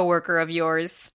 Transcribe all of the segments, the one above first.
coworker of yours.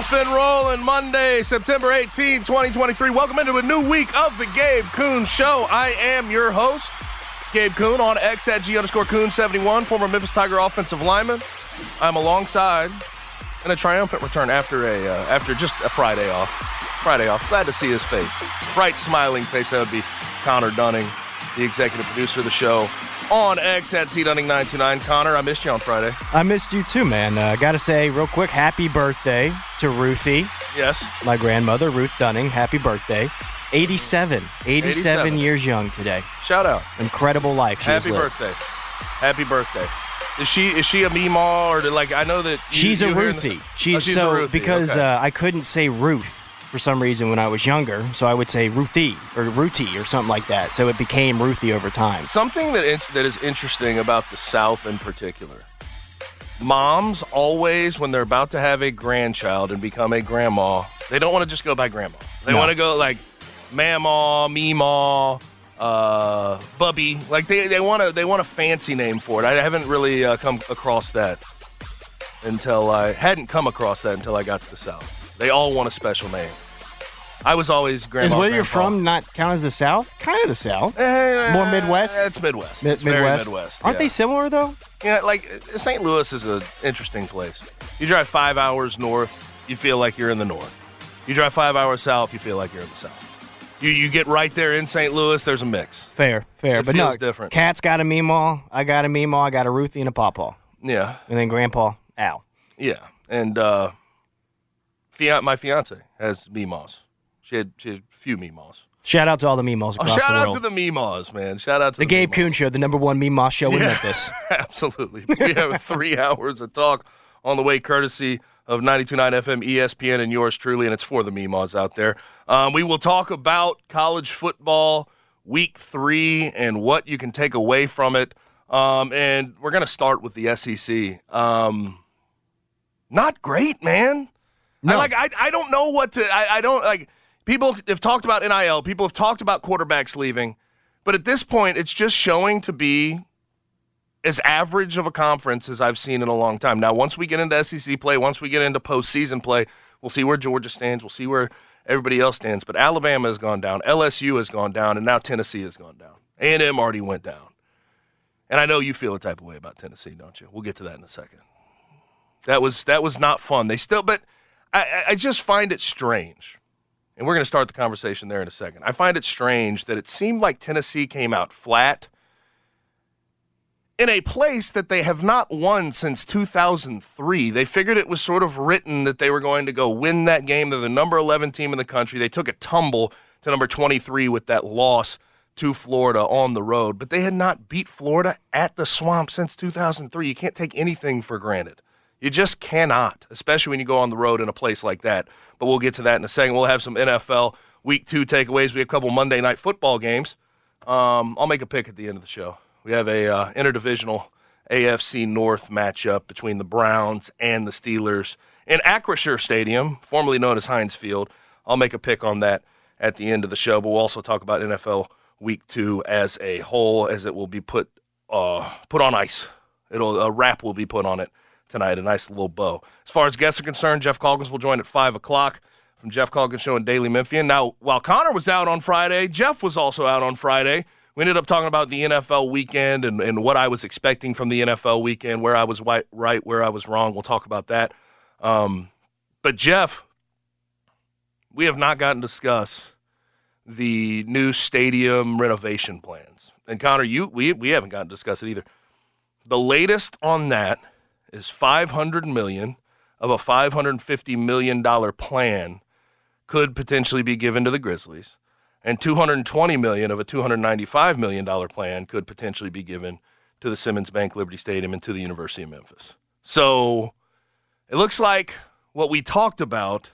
Off and rolling Monday, September 18, 2023. Welcome into a new week of the Gabe Kuhn Show. I am your host, Gabe Kuhn, on X at G underscore Kuhn 71, former Memphis Tiger offensive lineman. I'm alongside in a triumphant return after a uh, after just a Friday off. Friday off. Glad to see his face. Bright, smiling face. That would be Connor Dunning, the executive producer of the show. On X at C Dunning 929. Connor, I missed you on Friday. I missed you too, man. Uh, Got to say, real quick, happy birthday to Ruthie, Yes. my grandmother, Ruth Dunning. Happy birthday. 87. 87, 87. years young today. Shout out. Incredible life Happy birthday. Happy birthday. Is she is she a Meemaw or did, like I know that you, She's a hear in the- Ruthie. Oh, She's, she's so a Ruthie. because okay. uh, I couldn't say Ruth for some reason when I was younger, so I would say Ruthie or Ruthie or something like that. So it became Ruthie over time. something that in, that is interesting about the South in particular. Moms always, when they're about to have a grandchild and become a grandma, they don't want to just go by grandma. They No. want to go like mama, meemaw, uh, bubby. Like they, they want to they want a fancy name for it. I haven't really uh, come across that until I hadn't come across that until I got to the South. They all want a special name. I was always grandma. Is where you're grandpa. from not count as the South? Kind of the South. Eh, More Midwest? It's Midwest. Mi- it's very Midwest. Aren't yeah. they similar though? Yeah, like uh, St. Louis is an interesting place. You drive five hours north, you feel like you're in the north. You drive five hours south, you feel like you're in the south. You you get right there in St. Louis, there's a mix. Fair, fair, It but feels no. different. Cat's got a meemaw. I got a meemaw. I got a Ruthie and a pawpaw, Yeah, and then Grandpa Al. yeah. And uh, fian- my fiance has Meemaws. She had she had a few Meemaws. Shout out to all the meemaws across Oh, across shout the out to the Meemaws, man. Shout out to the the, Gabe Meemaws. Kuhn Show, the number one meemaw show in Yeah. Memphis. Absolutely. We have three hours of talk on the way, courtesy of 92.9 FM, ESPN, and yours truly, and it's for the Meemaws out there. Um, we will talk about college football week three and what you can take away from it. Um, and we're going to start with the SEC. Um, not great, man. I, like I, I don't know what to I, I don't like people have talked about NIL, people have talked about quarterbacks leaving, but at this point it's just showing to be as average of a conference as I've seen in a long time. Now, once we get into SEC play, once we get into postseason play, we'll see where Georgia stands. We'll see where everybody else stands. But Alabama has gone down, LSU has gone down, and now Tennessee has gone down. A&M already went down. And I know you feel a type of way about Tennessee, don't you? We'll get to that in a second. That was that was not fun. They still, but I, I- just find it strange. And we're going to start the conversation there in a second. I find it strange that it seemed like Tennessee came out flat in a place that they have not won since 2003. They figured it was sort of written that they were going to go win that game. They're the number 11 team in the country. They took a tumble to number 23 with that loss to Florida on the road, but they had not beat Florida at the swamp since 2003. You can't take anything for granted. You just cannot, especially when you go on the road in a place like that. But we'll get to that in a second. We'll have some NFL week two takeaways. We have a couple Monday night football games. Um, I'll make a pick at the end of the show. We have a uh, interdivisional AFC North matchup between the Browns and the Steelers in Acrisure Stadium, formerly known as Heinz Field. I'll make a pick on that at the end of the show, but we'll also talk about NFL Week Two as a whole, as it will be put uh, put on ice. It'll a wrap will be put on it tonight, a nice little bow. As far as guests are concerned, Geoff Calkins will join at five o'clock from Geoff Calkins Show and Daily Memphian. Now, while Connor was out on Friday, Geoff was also out on Friday. We ended up talking about the NFL weekend and, and what I was expecting from the NFL weekend, where I was right, right where I was wrong. We'll talk about that. Um, but Geoff, we have not gotten to discuss the new stadium renovation plans. And Connor, you we we haven't gotten to discuss it either. The latest on that is 500 million of a 550 million dollar plan could potentially be given to the Grizzlies, and 220 million of a 295 million dollar plan could potentially be given to the Simmons Bank Liberty Stadium and to the University of Memphis. So it looks like what we talked about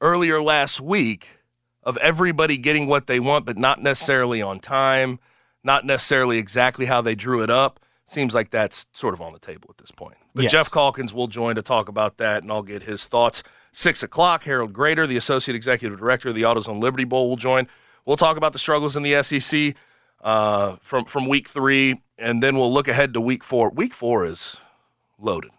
earlier last week of everybody getting what they want, but not necessarily on time, not necessarily exactly how they drew it up. Seems like that's sort of on the table at this point. But Yes. Geoff Calkins will join to talk about that, and I'll get his thoughts. Six o'clock, Harold Graeter, the Associate Executive Director of the AutoZone Liberty Bowl, will join. We'll talk about the struggles in the SEC uh, from, from week three, and then we'll look ahead to week four. Week four is loaded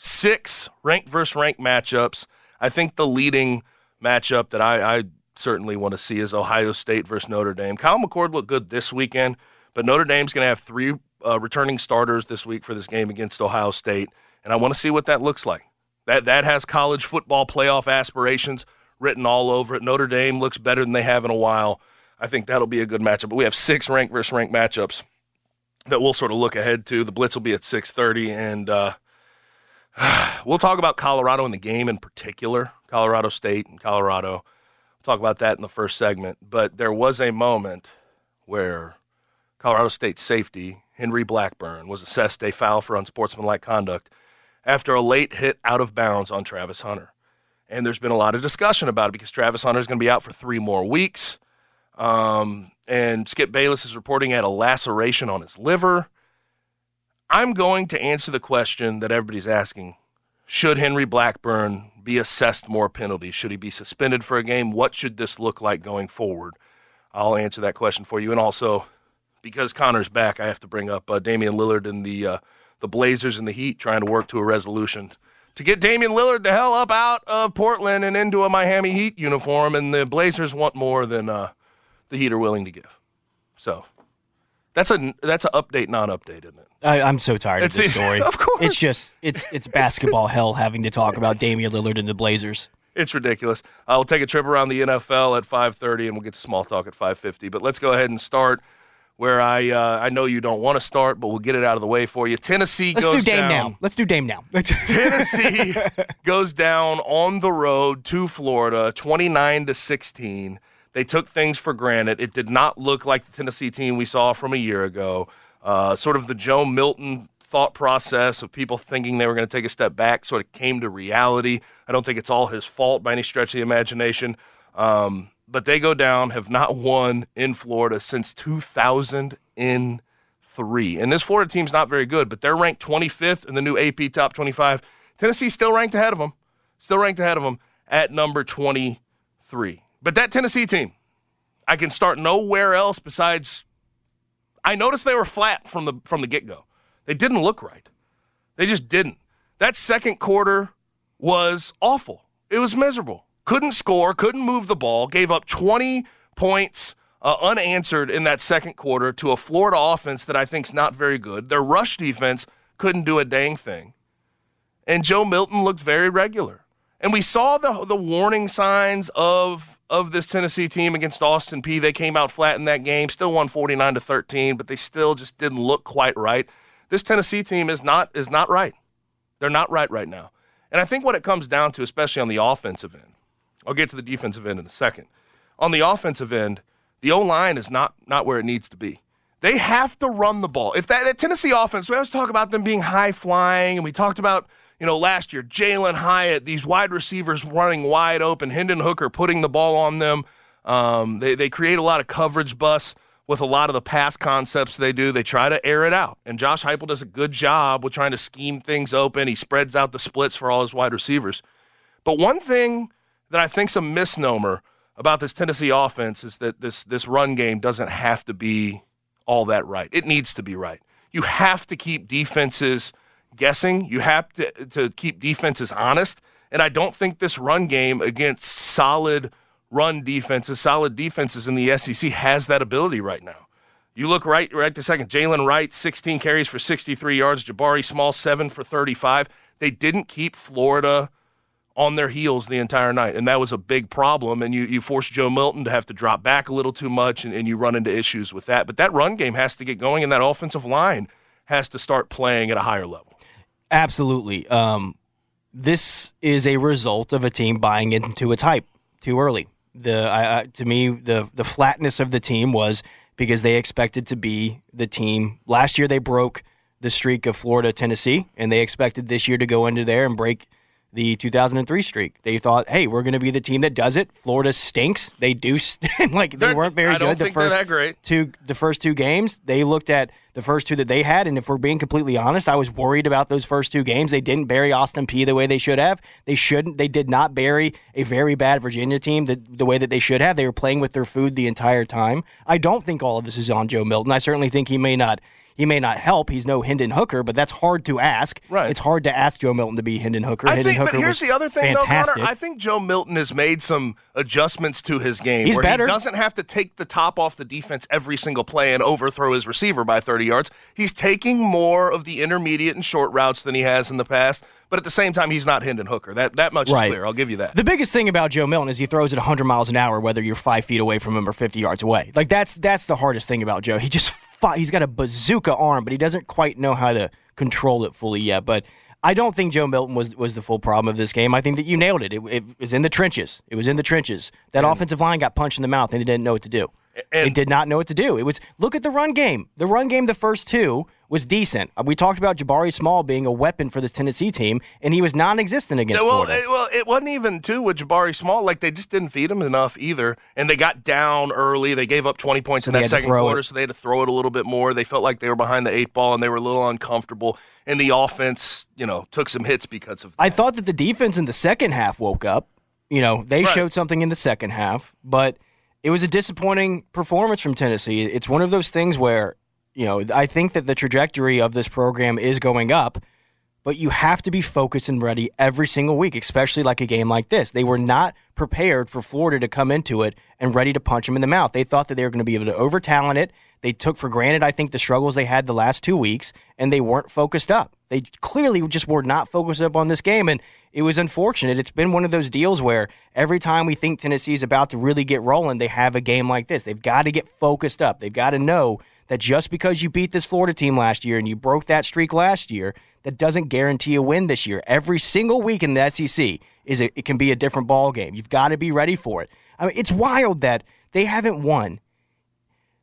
six ranked versus ranked matchups. I think the leading matchup that I, I certainly want to see is Ohio State versus Notre Dame. Kyle McCord looked good this weekend, but Notre Dame's going to have three uh, returning starters this week for this game against Ohio State, and I want to see what that looks like. That that has college football playoff aspirations written all over it. Notre Dame looks better than they have in a while. I think that'll be a good matchup. But we have six ranked versus ranked matchups that we'll sort of look ahead to. The Blitz will be at 6:30, and uh, we'll talk about Colorado in the game in particular, Colorado State and Colorado. We'll talk about that in the first segment. But there was a moment where Colorado State safety Henry Blackburn was assessed a foul for unsportsmanlike conduct after a late hit out of bounds on Travis Hunter. And there's been a lot of discussion about it because Travis Hunter is going to be out for three more weeks. Um, and Skip Bayless is reporting at a laceration on his liver. I'm going to answer the question that everybody's asking Should Henry Blackburn be assessed more penalties? Should he be suspended for a game? What should this look like going forward? I'll answer that question for you. And also, because Connor's back, I have to bring up uh, Damian Lillard and the, uh, the Blazers and the Heat trying to work to a resolution to get Damian Lillard the hell up out of Portland and into a Miami Heat uniform. And the Blazers want more than uh, the Heat are willing to give. So that's a that's an update, non-update, isn't it? I, I'm so tired It's of this the- story. of course. It's just it's it's basketball hell having to talk about Damian Lillard and the Blazers. It's ridiculous. We'll take a trip around the NFL at 5:30, and we'll get to small talk at 5:50. But let's go ahead and start where I uh, I know you don't want to start, but we'll get it out of the way for you. Tennessee goes down. Let's goes do Dame down. now. Let's do Dame now. Tennessee goes down on the road to Florida, 29 to 16. They took things for granted. It did not look like the Tennessee team we saw from a year ago. Uh, sort of the Joe Milton thought process of people thinking they were going to take a step back sort of came to reality. I don't think it's all his fault by any stretch of the imagination. Um, but they go down, have not won in Florida since 2003. And this Florida team's not very good, but they're ranked 25th in the new AP Top 25. Tennessee's still ranked ahead of them, still ranked ahead of them at number 23. But that Tennessee team, I can start nowhere else besides. I noticed they were flat from the from the get go. They didn't look right. They just didn't. That second quarter was awful. It was miserable. Couldn't score, couldn't move the ball, gave up 20 points uh, unanswered in that second quarter to a Florida offense that I think is not very good. Their rush defense couldn't do a dang thing. And Joe Milton looked very regular. And we saw the the warning signs of of this Tennessee team against Austin Peay. They came out flat in that game, still won 49 to 13, but they still just didn't look quite right. This Tennessee team is not is not right. They're not right right now. And I think what it comes down to, especially on the offensive end, I'll get to the defensive end in a second. On the offensive end, the O line is not not where it needs to be. They have to run the ball. If that, that Tennessee offense, we always talk about them being high flying, and we talked about you know last year Jalin Hyatt, these wide receivers running wide open, Hendon Hooker putting the ball on them. Um, they they create a lot of coverage busts. with a lot of the pass concepts they do. They try to air it out. And Josh Heupel does a good job with trying to scheme things open. He spreads out the splits for all his wide receivers. But one thing that I think's a misnomer about this Tennessee offense is that this this run game doesn't have to be all that right. It needs to be right. You have to keep defenses guessing. You have to, to keep defenses honest. And I don't think this run game against solid run defenses, solid defenses in the SEC has that ability right now. You look right right the second. Jaylen Wright, 16 carries for 63 yards. Jabari Small, 7 for 35. They didn't keep Florida on their heels the entire night, and that was a big problem. And you, you force Joe Milton to have to drop back a little too much, and, and you run into issues with that. But that run game has to get going, and that offensive line has to start playing at a higher level. Absolutely. Um, this is a result of a team buying into its hype too early. The I, I, to me the the flatness of the team was because they expected to be the team. Last year they broke the streak of Florida Tennessee, and they expected this year to go into there and break the 2003 streak. They thought, hey, we're going to be the team that does it. Florida stinks. They do st- like they They're- weren't very good the first two the first two games. They looked at the first two that they had, and if we're being completely honest, I was worried about those first two games. They didn't bury Austin Peay the way they should have. They shouldn't. They did not bury a very bad Virginia team the, the way that they should have. They were playing with their food the entire time. I don't think all of this is on Joe Milton. I certainly think he may not. He may not help. He's no Hendon Hooker, but that's hard to ask. Right. It's hard to ask Joe Milton to be Hendon Hooker. I Hendon think, but here's the other thing, fantastic. though, Connor. I think Joe Milton has made some adjustments to his game He's where better. he doesn't have to take the top off the defense every single play and overthrow his receiver by 30 yards. He's taking more of the intermediate and short routes than he has in the past, but at the same time, he's not Hendon Hooker. That that much Right. is clear. I'll give you that. The biggest thing about Joe Milton is he throws it 100 miles an hour, whether you're five feet away from him or 50 yards away. Like that's that's the hardest thing about Joe. He just fi- he's got a bazooka arm, but he doesn't quite know how to control it fully yet. But I don't think Joe Milton was was the full problem of this game. I think that you nailed it. It, it was in the trenches. It was in the trenches. That offensive line got punched in the mouth and they didn't know what to do. And- did not know what to do. It was look at the run game. The run game, the first two was decent. Uh, We talked about Jabari Small being a weapon for this Tennessee team, and he was non-existent against Yeah, well, Florida. it, well, it wasn't even too with Jabari Small. Like they just didn't feed him enough either, and they got down early. They gave up 20 points in that second quarter, it. so they had to throw it a little bit more. They felt like they were behind the eight ball, and they were a little uncomfortable. And the offense, you know, took some hits because of that. I thought that the defense in the second half woke up. You know, they Right. showed something in the second half, but it was a disappointing performance from Tennessee. It's one of those things where, you know, I think that the trajectory of this program is going up, but you have to be focused and ready every single week, especially like a game like this. They were not prepared for Florida to come into it and ready to punch them in the mouth. They thought that they were going to be able to over talent it. They took for granted, I think, the struggles they had the last two weeks, and they weren't focused up. They clearly just were not focused up on this game, and it was unfortunate. It's been one of those deals where every time we think Tennessee's about to really get rolling, they have a game like this. They've got to get focused up. They've got to know that just because you beat this Florida team last year and you broke that streak last year, that doesn't guarantee a win this year. Every single week in the SEC is a, it can be a different ball game. You've got to be ready for it. I mean, it's wild that they haven't won.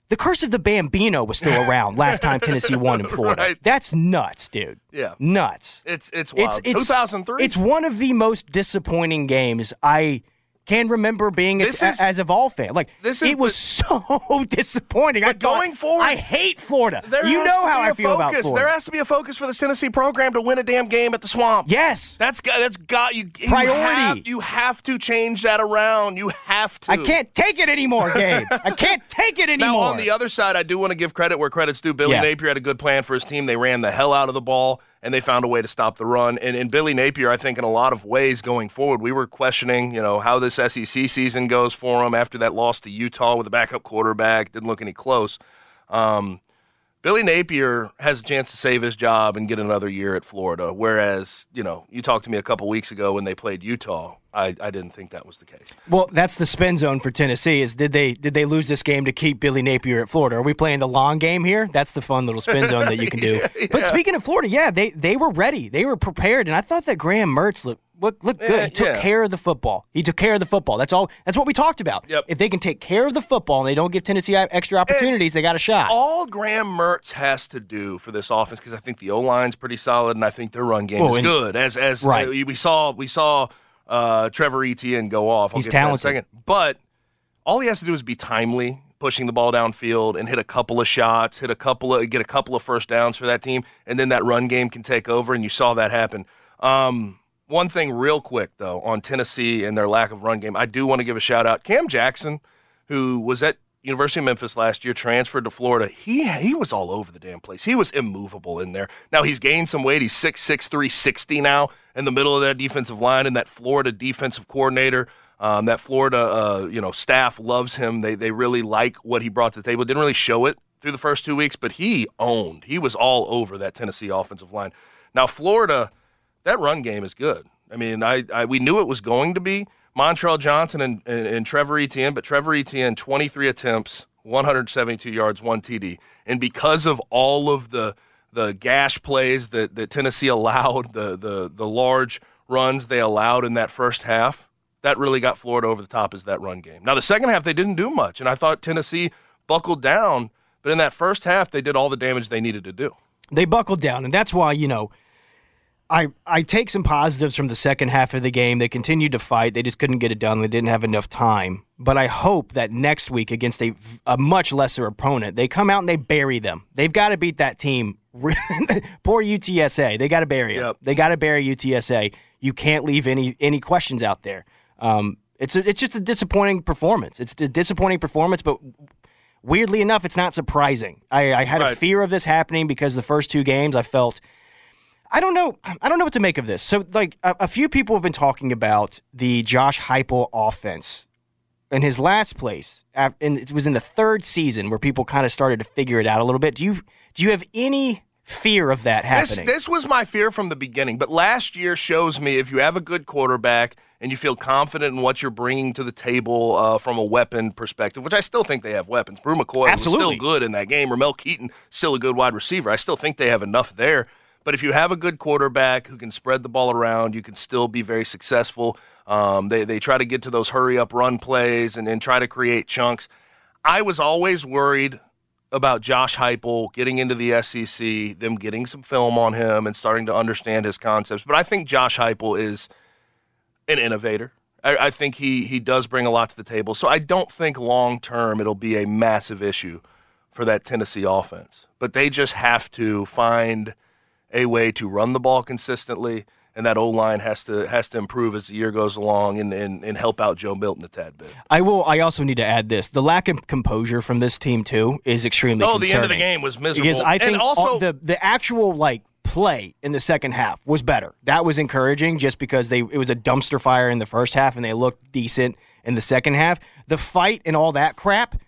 The curse of the Bambino was still around last time Tennessee won in Florida. Right. That's nuts, dude. Yeah. nuts. it's it's wild. It's it's 2003. It's one of the most disappointing games I can remember being a, is- as a Vol fan. Like this is it was so disappointing. I But going forward- I hate Florida. You know how I feel about focus. Florida. There has to be a focus for the Tennessee program to win a damn game at the Swamp. yes, That's got that's got you. you Priority. have- You have, to change that around. You have to. I can't take it anymore, Gabe. I can't take it anymore. Now, on the other side, I do want to give credit where credit's due. Billy Yeah. Napier had a good plan for his team. They ran the hell out of the ball, and they found a way to stop the run. And, and Billy Napier, I think, in a lot of ways going forward, we were questioning, you know, how this SEC season goes for him after that loss to Utah with a backup quarterback. Didn't look any close. Um, Billy Napier has a chance to save his job and get another year at Florida. Whereas, you know, you talked to me a couple weeks ago when they played Utah. I, I didn't think that was the case. Well, that's the spin zone for Tennessee. Is did they did they lose this game to keep Billy Napier at Florida? Are we playing the long game here? That's the fun little spin zone that you can do. But speaking of Florida, yeah, they they were ready. They were prepared, and I thought that Graham Mertz looked looked, looked good. Yeah, he took yeah. care of the football. He took care of the football. That's all. That's what we talked about. Yep. If they can take care of the football and they don't give Tennessee extra opportunities, they got a shot. all Graham Mertz has to do for this offense because I think the O line's pretty solid and I think their run game Well, is and- good. As as Right. uh, we saw we saw uh, Trevor Etienne go off. I'll He's get to that in a talented. second, but all he has to do is be timely pushing the ball downfield and hit a couple of shots, hit a couple of get a couple of first downs for that team, and then that run game can take over, and you saw that happen. Um, one thing, real quick though, on Tennessee and their lack of run game, I do want to give a shout out. Cam Jackson, who was at University of Memphis last year, transferred to Florida. He he was all over the damn place. He was immovable in there. Now he's gained some weight. He's 6'6", 360 now in the middle of that defensive line, and that Florida defensive coordinator. Um, that Florida, uh, you know, staff loves him. They they really like what he brought to the table. Didn't really show it through the first two weeks, but he owned. He was all over that Tennessee offensive line. Now Florida, that run game is good. I mean, I, I we knew it was going to be Montrell Johnson and, and, and Trevor Etienne, but Trevor Etienne, 23 attempts, 172 yards, one TD, and because of all of the the gash plays that, that Tennessee allowed, the the the large runs they allowed in that first half that really got Florida over the top is that run game. Now, the second half, they didn't do much, and I thought Tennessee buckled down, but in that first half, they did all the damage they needed to do. They buckled down, and that's why, you know, I, I take some positives from the second half of the game. They continued to fight. They just couldn't get it done. They didn't have enough time. But I hope that next week against a, a much lesser opponent, they come out and they bury them. They've got to beat that team. Poor UTSA. They got to bury them. Yep. They got to bury UTSA. You can't leave any any questions out there. Um, it's a, it's just a disappointing performance. It's a disappointing performance, but weirdly enough, it's not surprising. I, I had right. a fear of this happening because the first two games I felt. I don't know. I don't know what to make of this. So, like, a, a few people have been talking about the Josh Heupel offense in his last place, and it was in the third season where people kind of started to figure it out a little bit. Do you do you have any fear of that happening? This, this was my fear from the beginning, but last year shows me if you have a good quarterback and you feel confident in what you're bringing to the table uh, from a weapon perspective, which I still think they have weapons. Bru McCoy Absolutely. was still good in that game. Ramel Keyton still a good wide receiver. I still think they have enough there. But if you have a good quarterback who can spread the ball around, you can still be very successful. Um, they they try to get to those hurry up run plays and then try to create chunks. I was always worried about Josh Heupel getting into the SEC, them getting some film on him and starting to understand his concepts. But I think Josh Heupel is – an innovator. I, I, think he he does bring a lot to the table. So I don't think long term it'll be a massive issue for that Tennessee offense. But they just have to find a way to run the ball consistently, and that O line has to has to improve as the year goes along and, and, and help out Joe Milton a tad bit. I will. I also need to add this: the lack of composure from this team too is extremely. Oh, concerning. the end of the game was miserable. Because I think and also the the actual like play in the second half was better. That was encouraging just because they it was a dumpster fire in the first half and they looked decent in the second half. The fight and all that crap,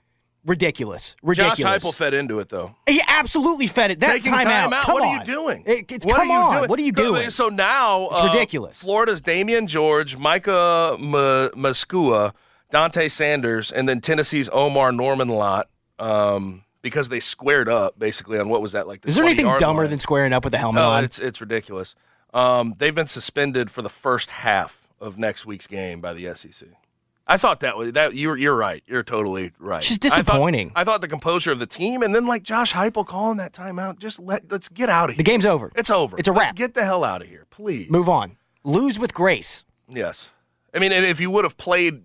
ridiculous. Ridiculous. Josh Heupel fed into it though. He absolutely fed it. That Taking time, time out. Come what on. are you doing? It, it's what come on. Doing? What are you doing? So now it's uh, ridiculous. Florida's Damieon George, Micah M- Mazzccua, Dante Sanders, and then Tennessee's Omarr Norman-Lott. Um, because they squared up basically on what was that like? The Is there anything dumber line. than squaring up with the helmet no, on? it's it's ridiculous. Um, they've been suspended for the first half of next week's game by the SEC. I thought that was that you're you're right. You're totally right. She's disappointing. I thought, I thought, the composure of the team, and then like Josh Heupel calling that timeout. Just let let's get out of here. The game's over. It's over. It's a wrap. Let's get the hell out of here, please. Move on. Lose with grace. Yes. I mean, if you would have played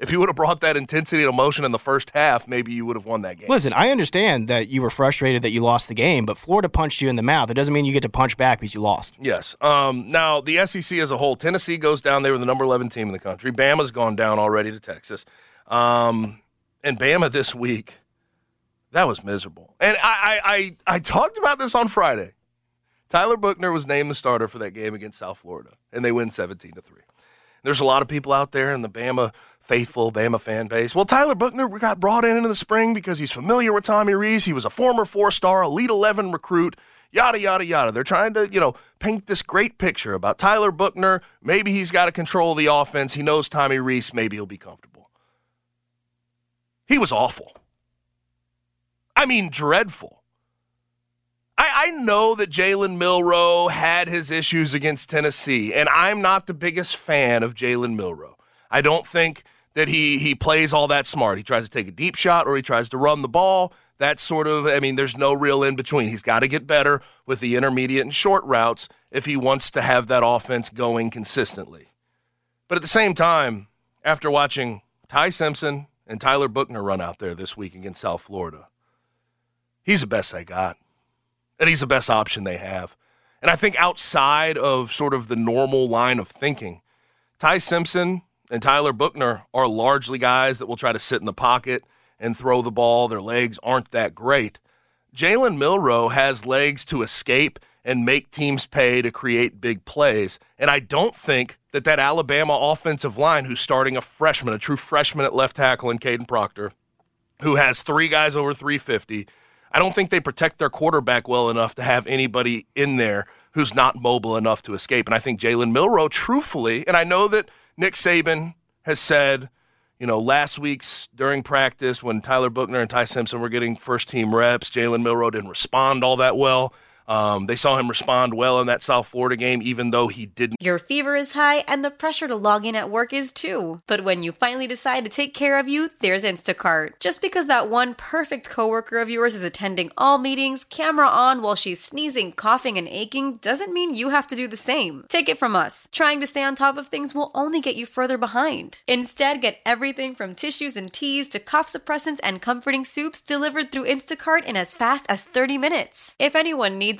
if you would have brought that intensity and emotion in the first half, maybe you would have won that game. Listen, I understand that you were frustrated that you lost the game, but Florida punched you in the mouth. It doesn't mean you get to punch back because you lost. Yes. Um, now, the SEC as a whole, Tennessee goes down. They were the number 11 team in the country. Bama's gone down already to Texas. Um, and Bama this week, that was miserable. And I, I, I, I talked about this on Friday. Tyler Buchner was named the starter for that game against South Florida, and they win 17 to 3. There's a lot of people out there in the Bama faithful Bama fan base. Well, Tyler Buchner got brought in into the spring because he's familiar with Tommy Rees. He was a former four-star Elite 11 recruit. Yada yada yada. They're trying to, you know, paint this great picture about Tyler Buchner. Maybe he's got to control the offense. He knows Tommy Rees. Maybe he'll be comfortable. He was awful. I mean, dreadful. I, I know that Jalen Milroe had his issues against Tennessee, and I'm not the biggest fan of Jalen Milroe. I don't think that he he plays all that smart. He tries to take a deep shot or he tries to run the ball. That sort of, I mean, there's no real in between. He's got to get better with the intermediate and short routes if he wants to have that offense going consistently. But at the same time, after watching Ty Simpson and Tyler Buchner run out there this week against South Florida, he's the best they got. And he's the best option they have. And I think outside of sort of the normal line of thinking, Ty Simpson and Tyler Buchner are largely guys that will try to sit in the pocket and throw the ball. Their legs aren't that great. Jalen Milroe has legs to escape and make teams pay to create big plays. And I don't think that that Alabama offensive line, who's starting a freshman, a true freshman at left tackle in Kadyn Proctor, who has three guys over 350, I don't think they protect their quarterback well enough to have anybody in there who's not mobile enough to escape. And I think Jalen Milroe, truthfully, and I know that Nick Saban has said, you know, last week's during practice when Tyler Buchner and Ty Simpson were getting first team reps, Jalen Milroe didn't respond all that well. Um, they saw him respond well in that South Florida game, even though he didn't. Your fever is high and the pressure to log in at work is too. But when you finally decide to take care of you, there's Instacart. Just because that one perfect coworker of yours is attending all meetings, camera on while she's sneezing, coughing, and aching, doesn't mean you have to do the same. Take it from us. Trying to stay on top of things will only get you further behind. Instead, get everything from tissues and teas to cough suppressants and comforting soups delivered through Instacart in as fast as 30 minutes. If anyone needs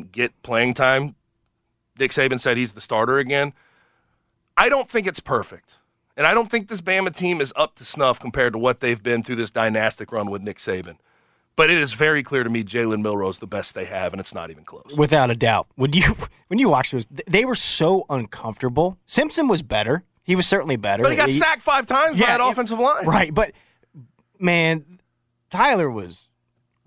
Get playing time. Nick Saban said he's the starter again. I don't think it's perfect. And I don't think this Bama team is up to snuff compared to what they've been through this dynastic run with Nick Saban. But it is very clear to me Jalen Milroe's the best they have, and it's not even close. Without a doubt. When you when you watch those, they were so uncomfortable. Simpson was better. He was certainly better. But he got sacked five times by that it- offensive line. Right, but man, Tyler was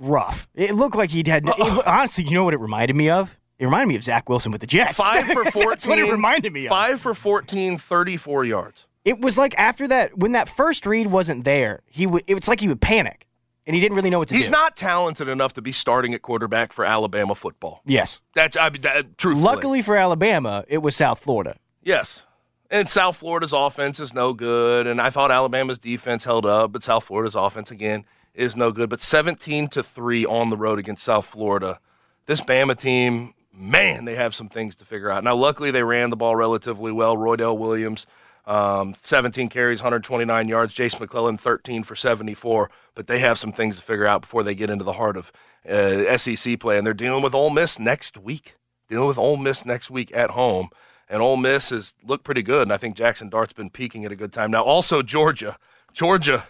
rough. It looked like he'd had. it- honestly, you know what it reminded me of? It reminded me of Zach Wilson with the Jets. Five for 14. That's what it reminded me of. Five for 14, 34 yards. It was like after that, when that first read wasn't there, he would. It's like he would panic, and he didn't really know what to He's do. He's not talented enough to be starting at quarterback for Alabama football. Yes. That's I mean, that, uh, truthfully. Luckily for Alabama, it was South Florida. Yes. And South Florida's offense is no good. And I thought Alabama's defense held up, but South Florida's offense, again, is no good. But 17 to 3 on the road against South Florida. This Bama team, man, they have some things to figure out. Now, luckily, they ran the ball relatively well. Roydell Williams, um, 17 carries, 129 yards. Jase McClellan, 13 for 74. But they have some things to figure out before they get into the heart of uh, SEC play. And they're dealing with Ole Miss next week. Dealing with Ole Miss next week at home. And Ole Miss has looked pretty good. And I think Jackson Dart's been peaking at a good time. Now, also Georgia. Georgia.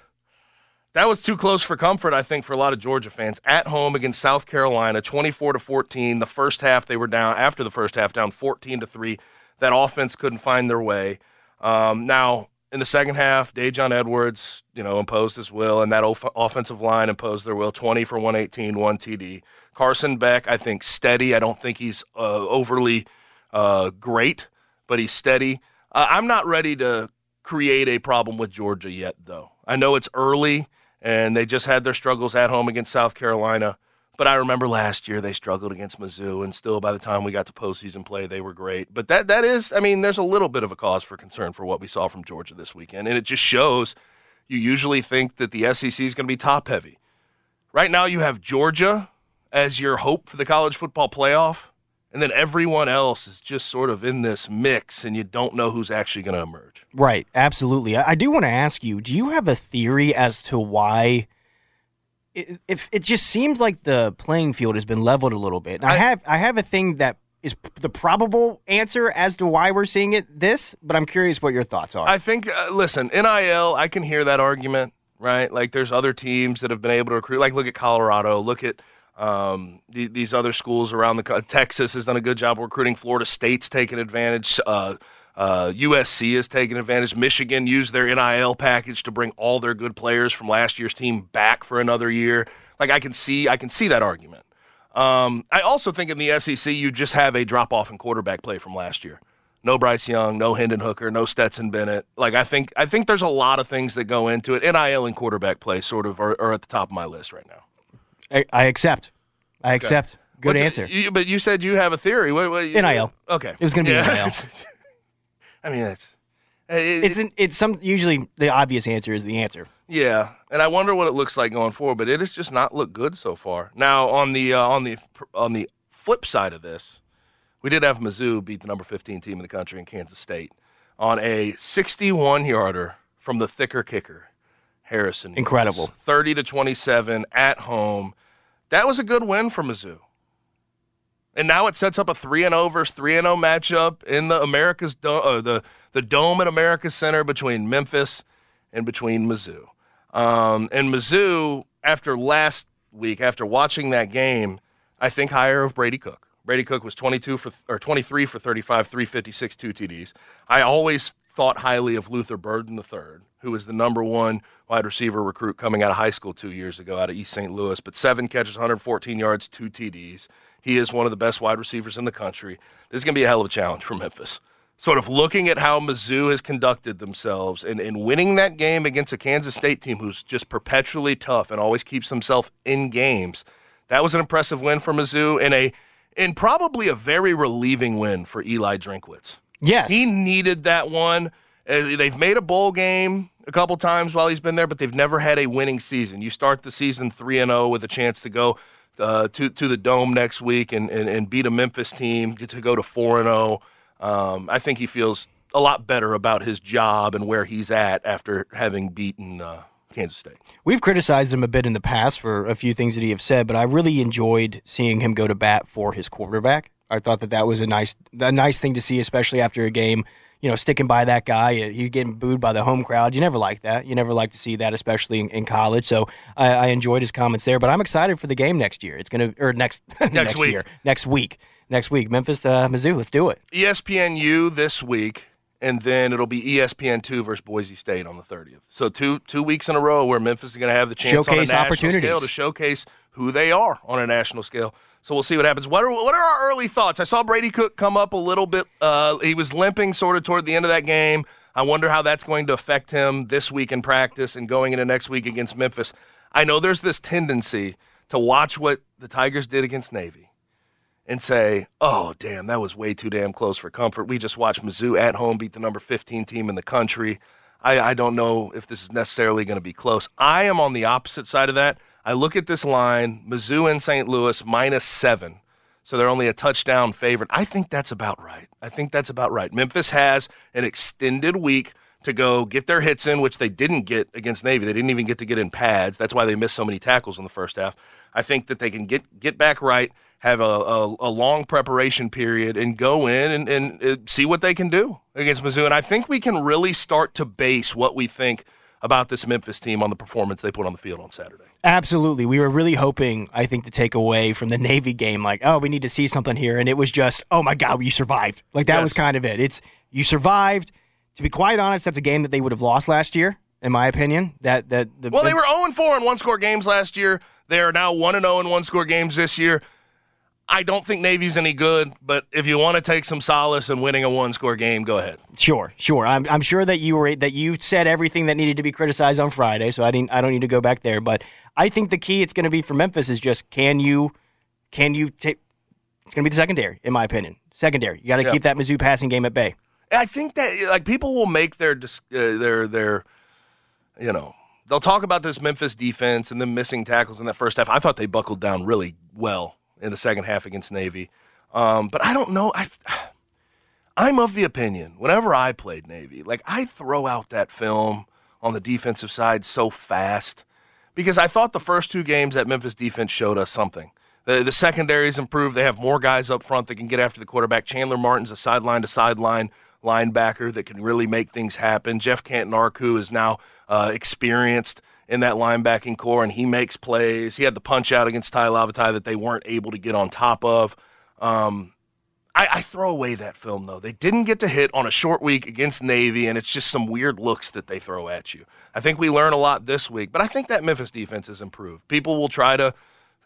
That was too close for comfort, I think, for a lot of Georgia fans. At home against South Carolina, 24 to 14. The first half they were down. After the first half, down 14 to three. That offense couldn't find their way. Um, now in the second half, Daijun Edwards, you know, imposed his will, and that off- offensive line imposed their will. 20 for 118, one TD. Carson Beck, I think, steady. I don't think he's uh, overly uh, great, but he's steady. Uh, I'm not ready to create a problem with Georgia yet, though. I know it's early and they just had their struggles at home against South Carolina. But I remember last year they struggled against Mizzou, and still by the time we got to postseason play, they were great. But that that is, I mean, there's a little bit of a cause for concern for what we saw from Georgia this weekend, and it just shows. You usually think that the SEC is going to be top heavy. Right now, you have Georgia as your hope for the college football playoff, and then everyone else is just sort of in this mix, and you don't know who's actually going to emerge. Right, absolutely. I, I do want to ask you: Do you have a theory as to why? It, if it just seems like the playing field has been leveled a little bit. And I, I- have I have a thing that is the probable answer as to why we're seeing it this, but I'm curious what your thoughts are. I think, uh, listen, NIL, I can hear that argument, right? Like, there's other teams that have been able to recruit. Like, look at Colorado, look at um, the, these other schools around the co- Texas has done a good job recruiting. Florida State's taken advantage. Uh, uh, USC has taken advantage. Michigan used their NIL package to bring all their good players from last year's team back for another year. Like I can see, I can see that argument. Um, I also think in the SEC, you just have a drop off in quarterback play from last year. No Bryce Young, no Hendon Hooker, no Stetson Bennett. Like I think, I think there's a lot of things that go into it. NIL and quarterback play sort of are, are at the top of my list right now. I, I accept. I accept. Good What's- answer. you- but you said you have a theory. What, what, NIL. Okay. It was gonna be NIL. I mean, it's it, It's an, it's some usually the obvious answer is the answer. yeah, and I wonder what it looks like going forward. But it has just not looked good so far. Now on the uh, on the on the flip side of this, we did have Mizzou beat the number 15 team in the country in Kansas State on a 61 yarder from the thicker kicker, Harrison. Incredible. 30 to 27 at home. That was a good win for Mizzou. And now it sets up a 3 and 0 versus 3 and 0 matchup in the America's uh, the the Dome at America Center between Memphis and between Mizzou. Um, and Mizzou, after last week, after watching that game, I think higher of Brady Cook. Brady Cook was 22 for or 23 for 35, 356, two TDs. I always thought highly of Luther Burden III, who was the number one wide receiver recruit coming out of high school two years ago out of East St. Louis. But seven catches, 114 yards, two TDs. He is one of the best wide receivers in the country. This is going to be a hell of a challenge for Memphis. Sort of looking at how Mizzou has conducted themselves and, and winning that game against a Kansas State team who's just perpetually tough and always keeps himself in games. That was an impressive win for Mizzou and a and probably a very relieving win for Eli Drinkwitz. Yes. He needed that one. Uh, They've made a bowl game a couple times while he's been there, but they've never had a winning season. You start the season three and zero with a chance to go uh, to to the dome next week and, and, and beat a Memphis team get to go to four and zero. Um, I think he feels a lot better about his job and where he's at after having beaten uh, Kansas State. We've criticized him a bit in the past for a few things that he have said, but I really enjoyed seeing him go to bat for his quarterback. I thought that that was a nice, a nice thing to see, especially after a game. You know, sticking by that guy, uh, he's getting booed by the home crowd. You never like that. You never like to see that, especially in, in college. So I, I enjoyed his comments there. But I'm excited for the game next year. It's gonna or next next, week. year, next week, next week. Memphis, uh, Mizzou. Let's do it. ESPNU this week, and then it'll be E ESPN2 versus Boise State on the 30th. So two two weeks in a row where Memphis is going to have the chance on a Showcase national scale to showcase who they are on a national scale. So we'll see what happens. What are what are our early thoughts? I saw Brady Cook come up a little bit. Uh, he was limping sort of toward the end of that game. I wonder how that's going to affect him this week in practice and going into next week against Memphis. I know there's this tendency to watch what the Tigers did against Navy and say, oh, damn, that was way too damn close for comfort. We just watched Mizzou at home beat the number 15 team in the country. I, I don't know if this is necessarily going to be close. I am on the opposite side of that. I look at this line Mizzou and St. Louis minus seven. So they're only a touchdown favorite. I think that's about right. I think that's about right. Memphis has an extended week to go get their hits in, which they didn't get against Navy. They didn't even get to get in pads. That's why they missed so many tackles in the first half. I think that they can get get back right, have a, a, a long preparation period, and go in and, and uh, see what they can do against Mizzou. And I think we can really start to base what we think about this Memphis team on the performance they put on the field on Saturday. Absolutely. We were really hoping, I think, to take away from the Navy game, like, oh, we need to see something here. And it was just, oh my God, we survived. Like, that Yes. was kind of it. It's, you survived. To be quite honest, that's a game that they would have lost last year, in my opinion. That, that, the, Well, they were 0 4 in one score games last year. They are now 1 0 in one score games this year. I don't think Navy's any good, but if you want to take some solace in winning a one score game, go ahead. Sure, sure. I'm, I'm sure that you were that you said everything that needed to be criticized on Friday, so I didn't. I don't need to go back there. But I think the key it's going to be for Memphis is just can you, can you take? It's going to be the secondary, in my opinion. Secondary. You got to Yeah. keep that Mizzou passing game at bay. I think that like people will make their uh, their their you know they'll talk about this Memphis defense and them missing tackles in that first half. I thought they buckled down really well in the second half against Navy, um, but I don't know. I I'm of the opinion whenever I played Navy, like I throw out that film on the defensive side so fast because I thought the first two games that Memphis defense showed us something. The, the secondary's improved. They have more guys up front that can get after the quarterback. Chandler Martin's a sideline to sideline linebacker that can really make things happen. Jeff Cantin-Arku is now uh, experienced in that linebacking core, and he makes plays. He had the punch out against Tai Lavatai that they weren't able to get on top of. Um, I, I, throw away that film though. They didn't get to hit on a short week against Navy, and it's just some weird looks that they throw at you. I think we learn a lot this week, but I think that Memphis defense has improved. People will try to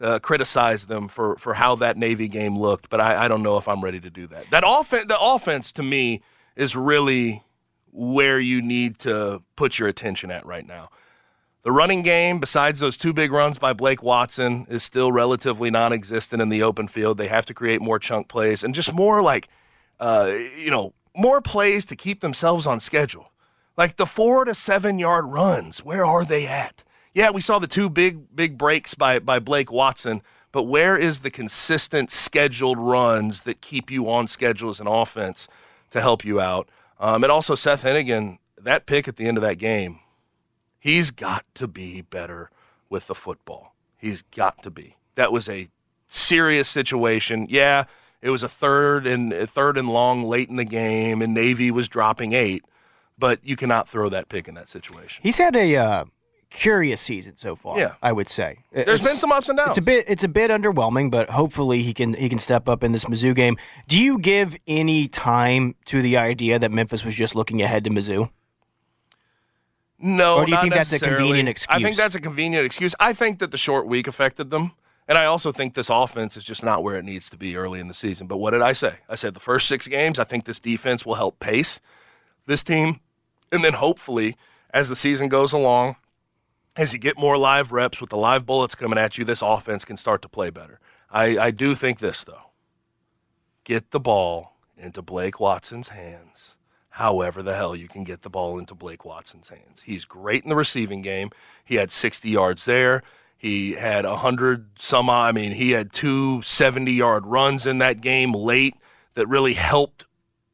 uh, criticize them for for how that Navy game looked, but I, I don't know if I'm ready to do that. That offense, the offense to me is really where you need to put your attention at right now. The running game, besides those two big runs by Blake Watson, is still relatively non-existent in the open field. They have to create more chunk plays and just more like, uh, you know, more plays to keep themselves on schedule. Like the four to seven yard runs, where are they at? yeah, we saw the two big big breaks by by Blake Watson, but where is the consistent scheduled runs that keep you on schedule as an offense to help you out? Um, and also Seth Henigan, that pick at the end of that game, he's got to be better with the football. He's got to be. That was a serious situation. Yeah, it was a third and a third and long late in the game, and Navy was dropping eight, but you cannot throw that pick in that situation. He's had a. Uh curious season so far. Yeah. I would say there's it's, been some ups and downs. It's a bit it's a bit underwhelming, but hopefully he can he can step up in this Mizzou game. Do you give any time to the idea that Memphis was just looking ahead to Mizzou? No, or do you think that's a convenient excuse? I think that's a convenient excuse. I think that the short week affected them. And I also think this offense is just not where it needs to be early in the season. But what did I say? I said the first six games, I think this defense will help pace this team. And then hopefully, as the season goes along, as you get more live reps with the live bullets coming at you, this offense can start to play better. I, I do think this, though. Get the ball into Blake Watson's hands. However, the hell you can get the ball into Blake Watson's hands. He's great in the receiving game. He had 60 yards there. He had 100 some, I mean, he had two 70 yard runs in that game late that really helped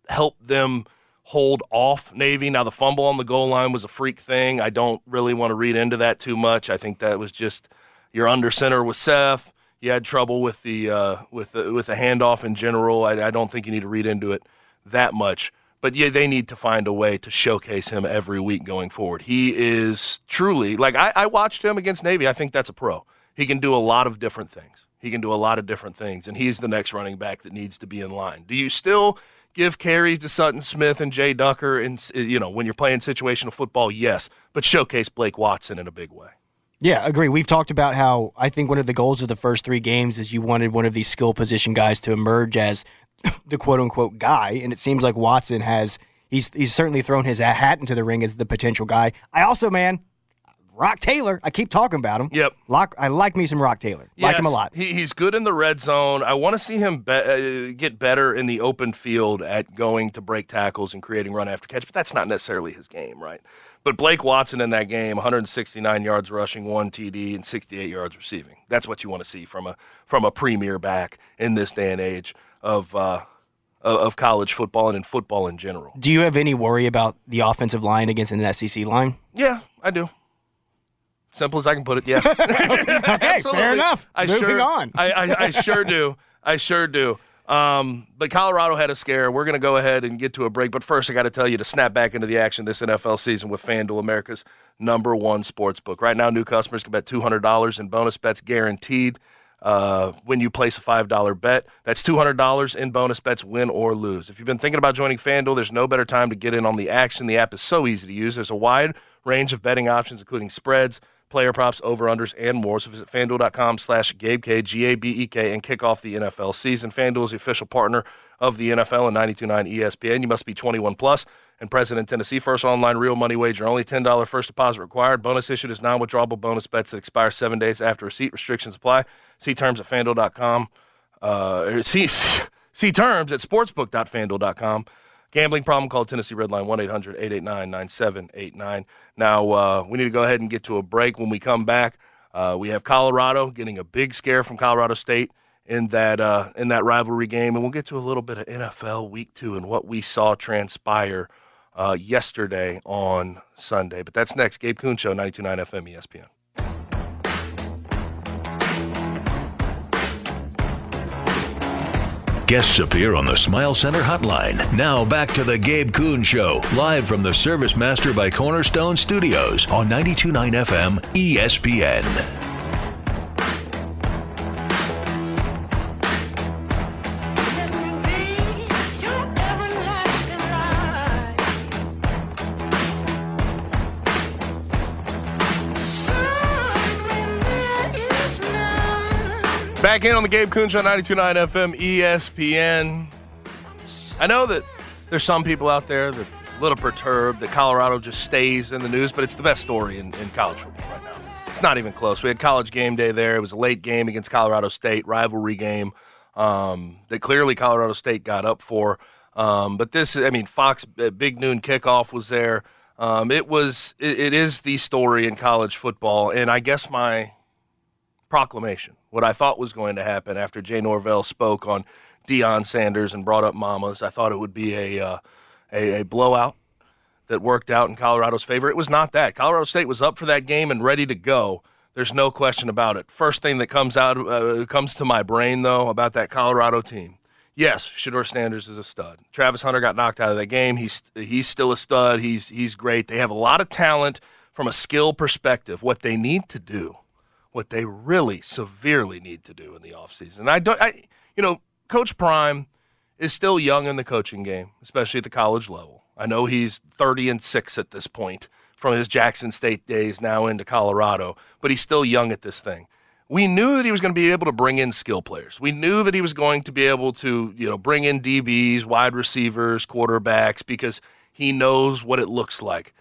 help them hold off Navy. Now, the fumble on the goal line was a freak thing. I don't really want to read into that too much. I think that was just your under center with Seth. You had trouble with the uh, with the, with the handoff in general. I, I don't think you need to read into it that much. But yeah, they need to find a way to showcase him every week going forward. He is truly like I, I watched him against Navy. I think that's a pro. He can do a lot of different things. He can do a lot of different things, and he's the next running back that needs to be in line. Do you still give carries to Sutton Smith and Jay Ducker, and you know when you're playing situational football, yes, but showcase Blake Watson in a big way. Yeah, agree. We've talked about how I think one of the goals of the first three games is you wanted one of these skill position guys to emerge as the quote unquote guy, and it seems like Watson has. He's, he's certainly thrown his hat into the ring as the potential guy. I also, man, Roc Taylor. I keep talking about him. Yep. Lock, I like me some Roc Taylor. Yes, like him a lot. He, he's good in the red zone. I want to see him be, uh, get better in the open field at going to break tackles and creating run after catch, but that's not necessarily his game, right? But Blake Watson in that game, 169 yards rushing, one TD, and 68 yards receiving. That's what you want to see from a from a premier back in this day and age of uh, of college football and in football in general. Do you have any worry about the offensive line against an SEC line? Yeah, I do. Simple as I can put it. Yes. okay, fair enough. I Moving sure, on. I, I, I sure do. I sure do. Um, but Colorado had a scare. We're going to go ahead and get to a break. But first, I got to tell you to snap back into the action this NFL season with FanDuel, America's number one sports book. Right now, new customers can bet $200 in bonus bets guaranteed uh, when you place a $5 bet. That's $200 in bonus bets, win or lose. If you've been thinking about joining FanDuel, there's no better time to get in on the action. The app is so easy to use. There's a wide range of betting options, including spreads player props, over-unders, and more. So visit FanDuel.com slash GabeK, G-A-B-E-K, and kick off the NFL season. FanDuel is the official partner of the NFL and 92.9 ESPN. You must be 21 plus and present in Tennessee. First online real money wager. Only $10 first deposit required. Bonus issued is non-withdrawable bonus bets that expire seven days after receipt. Restrictions apply. See terms at FanDuel.com. Uh, see, see terms at sportsbook.fanduel.com. Gambling problem, call Tennessee Redline 1 800 889 9789. Now, uh, we need to go ahead and get to a break. When we come back, uh, we have Colorado getting a big scare from Colorado State in that uh, in that rivalry game, and we'll get to a little bit of NFL Week Two and what we saw transpire uh, yesterday on Sunday. But that's next. Gabe Kuhn Show, 92.9 FM ESPN. Guests appear on the Smile Center hotline. Now back to the Gabe Kuhn Show, live from the Service Master by Cornerstone Studios on 92.9 FM ESPN. Back in on the Gabe Kuhn Show, 92.9 FM, ESPN. I know that there's some people out there that are a little perturbed that Colorado just stays in the news, but it's the best story in, in college football right now. It's not even close. We had college game day there. It was a late game against Colorado State, rivalry game um, that clearly Colorado State got up for. Um, but this, I mean, Fox uh, Big Noon kickoff was there. Um, it was, it, it is the story in college football, and I guess my proclamation, what I thought was going to happen after Jay Norvell spoke on Deion Sanders and brought up Mamas. I thought it would be a, uh, a, a blowout that worked out in Colorado's favor. It was not that. Colorado State was up for that game and ready to go. There's no question about it. First thing that comes out uh, comes to my brain though about that Colorado team. Yes, Shedeur Sanders is a stud. Travis Hunter got knocked out of that game. He's he's still a stud. He's he's great. They have a lot of talent from a skill perspective. What they need to do what they really severely need to do in the offseason. I don't I you know, Coach Prime is still young in the coaching game, especially at the college level. I know he's 30 and 6 at this point from his Jackson State days now into Colorado, but he's still young at this thing. We knew that he was going to be able to bring in skill players. We knew that he was going to be able to, you know, bring in DBs, wide receivers, quarterbacks because he knows what it looks like.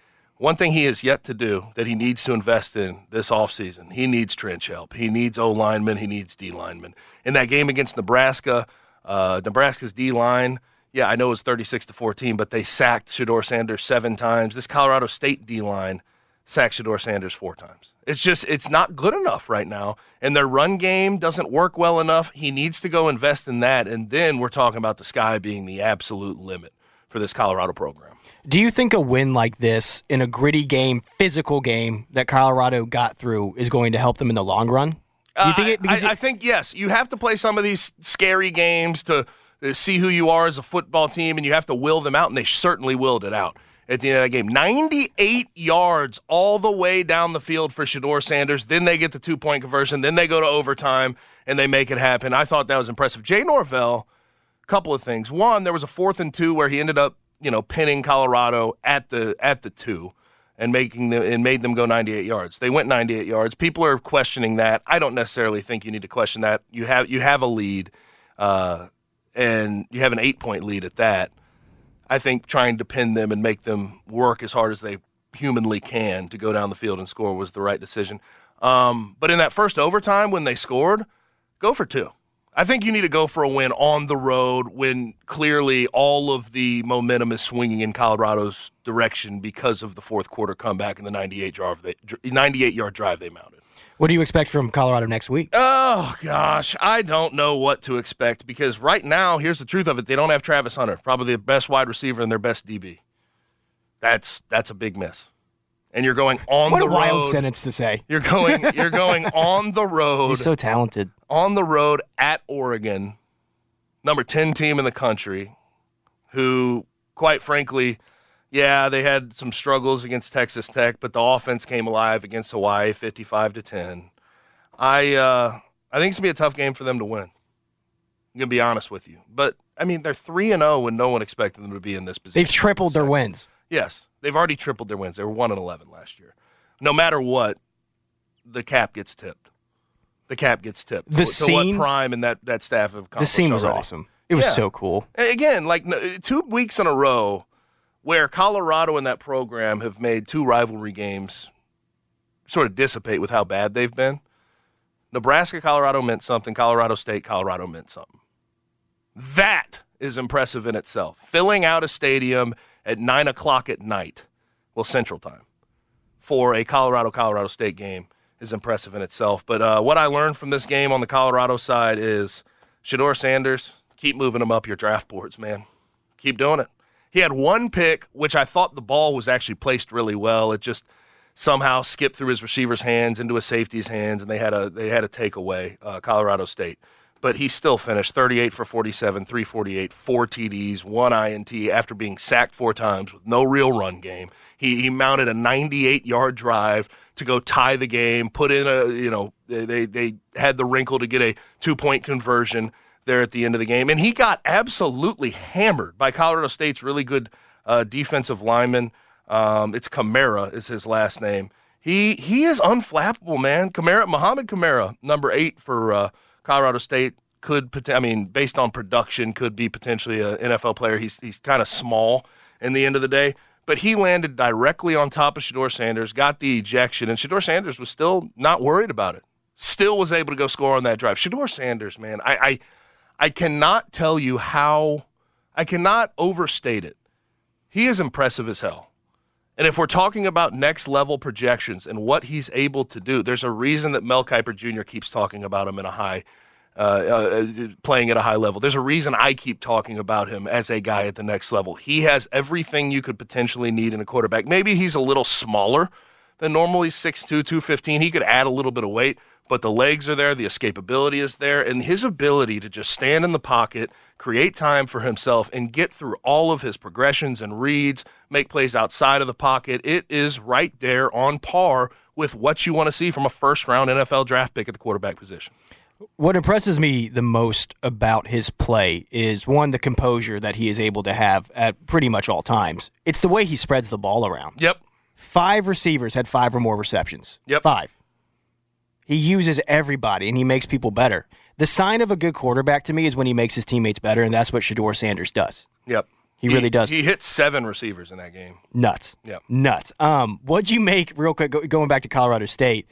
One thing he has yet to do that he needs to invest in this offseason, he needs trench help. He needs O linemen, he needs D linemen. In that game against Nebraska, uh, Nebraska's D line, yeah, I know it was 36 to 14, but they sacked Shedeur Sanders seven times. This Colorado State D line sacked Shedeur Sanders four times. It's just, it's not good enough right now. And their run game doesn't work well enough. He needs to go invest in that. And then we're talking about the sky being the absolute limit for this Colorado program. Do you think a win like this in a gritty game, physical game that Colorado got through is going to help them in the long run? Do you think it, uh, I, I, I think yes. You have to play some of these scary games to see who you are as a football team, and you have to will them out, and they certainly willed it out at the end of that game. 98 yards all the way down the field for Shedeur Sanders. Then they get the two point conversion. Then they go to overtime and they make it happen. I thought that was impressive. Jay Norvell, a couple of things. One, there was a fourth and two where he ended up you know, pinning Colorado at the at the two and making them and made them go 98 yards. They went 98 yards. People are questioning that. I don't necessarily think you need to question that. You have you have a lead, uh, and you have an eight point lead at that. I think trying to pin them and make them work as hard as they humanly can to go down the field and score was the right decision. Um, but in that first overtime when they scored, go for two. I think you need to go for a win on the road when clearly all of the momentum is swinging in Colorado's direction because of the fourth quarter comeback and the 98 drive they, 98 yard drive they mounted. What do you expect from Colorado next week? Oh gosh, I don't know what to expect because right now, here's the truth of it: they don't have Travis Hunter, probably the best wide receiver and their best DB. That's that's a big miss and you're going on what the a road. wild sentence to say. You're going you're going on the road. He's so talented. On the road at Oregon, number 10 team in the country, who quite frankly, yeah, they had some struggles against Texas Tech, but the offense came alive against Hawaii 55 to 10. I uh, I think it's going to be a tough game for them to win. I'm going to be honest with you. But I mean, they're 3 and 0 when no one expected them to be in this position. They've tripled their wins. Yes. They've already tripled their wins. They were one and eleven last year. No matter what, the cap gets tipped. The cap gets tipped. The to, scene, to what Prime and that that staff have. The scene was already. awesome. It was Yeah. so cool. Again, like two weeks in a row, where Colorado and that program have made two rivalry games sort of dissipate with how bad they've been. Nebraska, Colorado meant something. Colorado State, Colorado meant something. That is impressive in itself. Filling out a stadium at nine o'clock at night, well, Central Time, for a Colorado Colorado State game is impressive in itself. But uh, what I learned from this game on the Colorado side is Shedeur Sanders, keep moving him up your draft boards, man. Keep doing it. He had one pick, which I thought the ball was actually placed really well. It just somehow skipped through his receiver's hands into a safety's hands, and they had a they had a takeaway. Uh, Colorado State, but he still finished 38 for 47, 348, four TDs, one INT after being sacked four times with no real run game. He, he mounted a 98 yard drive to go tie the game, put in a, you know, they, they had the wrinkle to get a two point conversion there at the end of the game. And he got absolutely hammered by Colorado State's really good uh, defensive lineman. Um, it's Kamara is his last name. He he is unflappable, man. Kamara, Mohamed Kamara, number eight for uh, Colorado State could, I mean, based on production, could be potentially an NFL player. He's he's kind of small in the end of the day, but he landed directly on top of Shedeur Sanders, got the ejection, and Shedeur Sanders was still not worried about it. Still was able to go score on that drive. Shedeur Sanders, man, I I, I cannot tell you how, I cannot overstate it. He is impressive as hell. And if we're talking about next level projections and what he's able to do, there's a reason that Mel Kiper Jr. keeps talking about him in a high, uh, uh, playing at a high level. There's a reason I keep talking about him as a guy at the next level. He has everything you could potentially need in a quarterback. Maybe he's a little smaller than normally 6'2, 215. He could add a little bit of weight, but the legs are there, the escapability is there, and his ability to just stand in the pocket, create time for himself, and get through all of his progressions and reads, make plays outside of the pocket. It is right there on par with what you want to see from a first round NFL draft pick at the quarterback position. What impresses me the most about his play is one, the composure that he is able to have at pretty much all times. It's the way he spreads the ball around. Yep. Five receivers had five or more receptions. Yep. Five. He uses everybody and he makes people better. The sign of a good quarterback to me is when he makes his teammates better, and that's what Shedeur Sanders does. Yep. He, really does. He hit seven receivers in that game. Nuts. Yep. Nuts. Um, what'd you make, real quick, go, going back to Colorado State?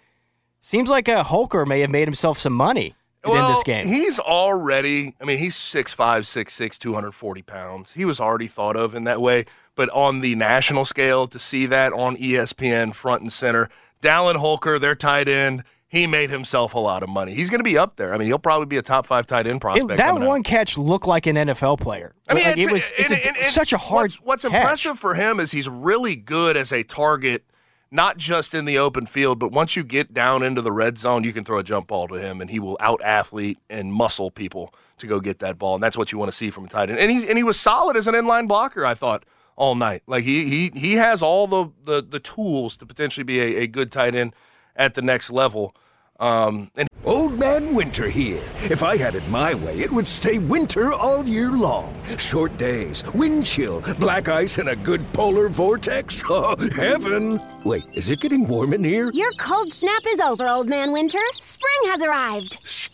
Seems like a Holker may have made himself some money well, in this game. He's already, I mean, he's 6'5, 6'6, 240 pounds. He was already thought of in that way. But on the national scale, to see that on ESPN front and center, Dallin Holker, their tight end, he made himself a lot of money. He's going to be up there. I mean, he'll probably be a top five tight end prospect. It- that coming out. one catch looked like an NFL player. I mean, Like, it was it's and- a- and- and such a hard. What's, what's impressive for him is he's really good as a target, not just in the open field, but once you get down into the red zone, you can throw a jump ball to him, and he will out athlete and muscle people to go get that ball, and that's what you want to see from a tight end. And he and he was solid as an inline blocker, I thought. All night, like he he he has all the the, the tools to potentially be a, a good tight end at the next level. Um, and Old Man Winter here. If I had it my way, it would stay winter all year long. Short days, wind chill, black ice, and a good polar vortex. Oh, heaven! Wait, is it getting warm in here? Your cold snap is over, Old Man Winter. Spring has arrived.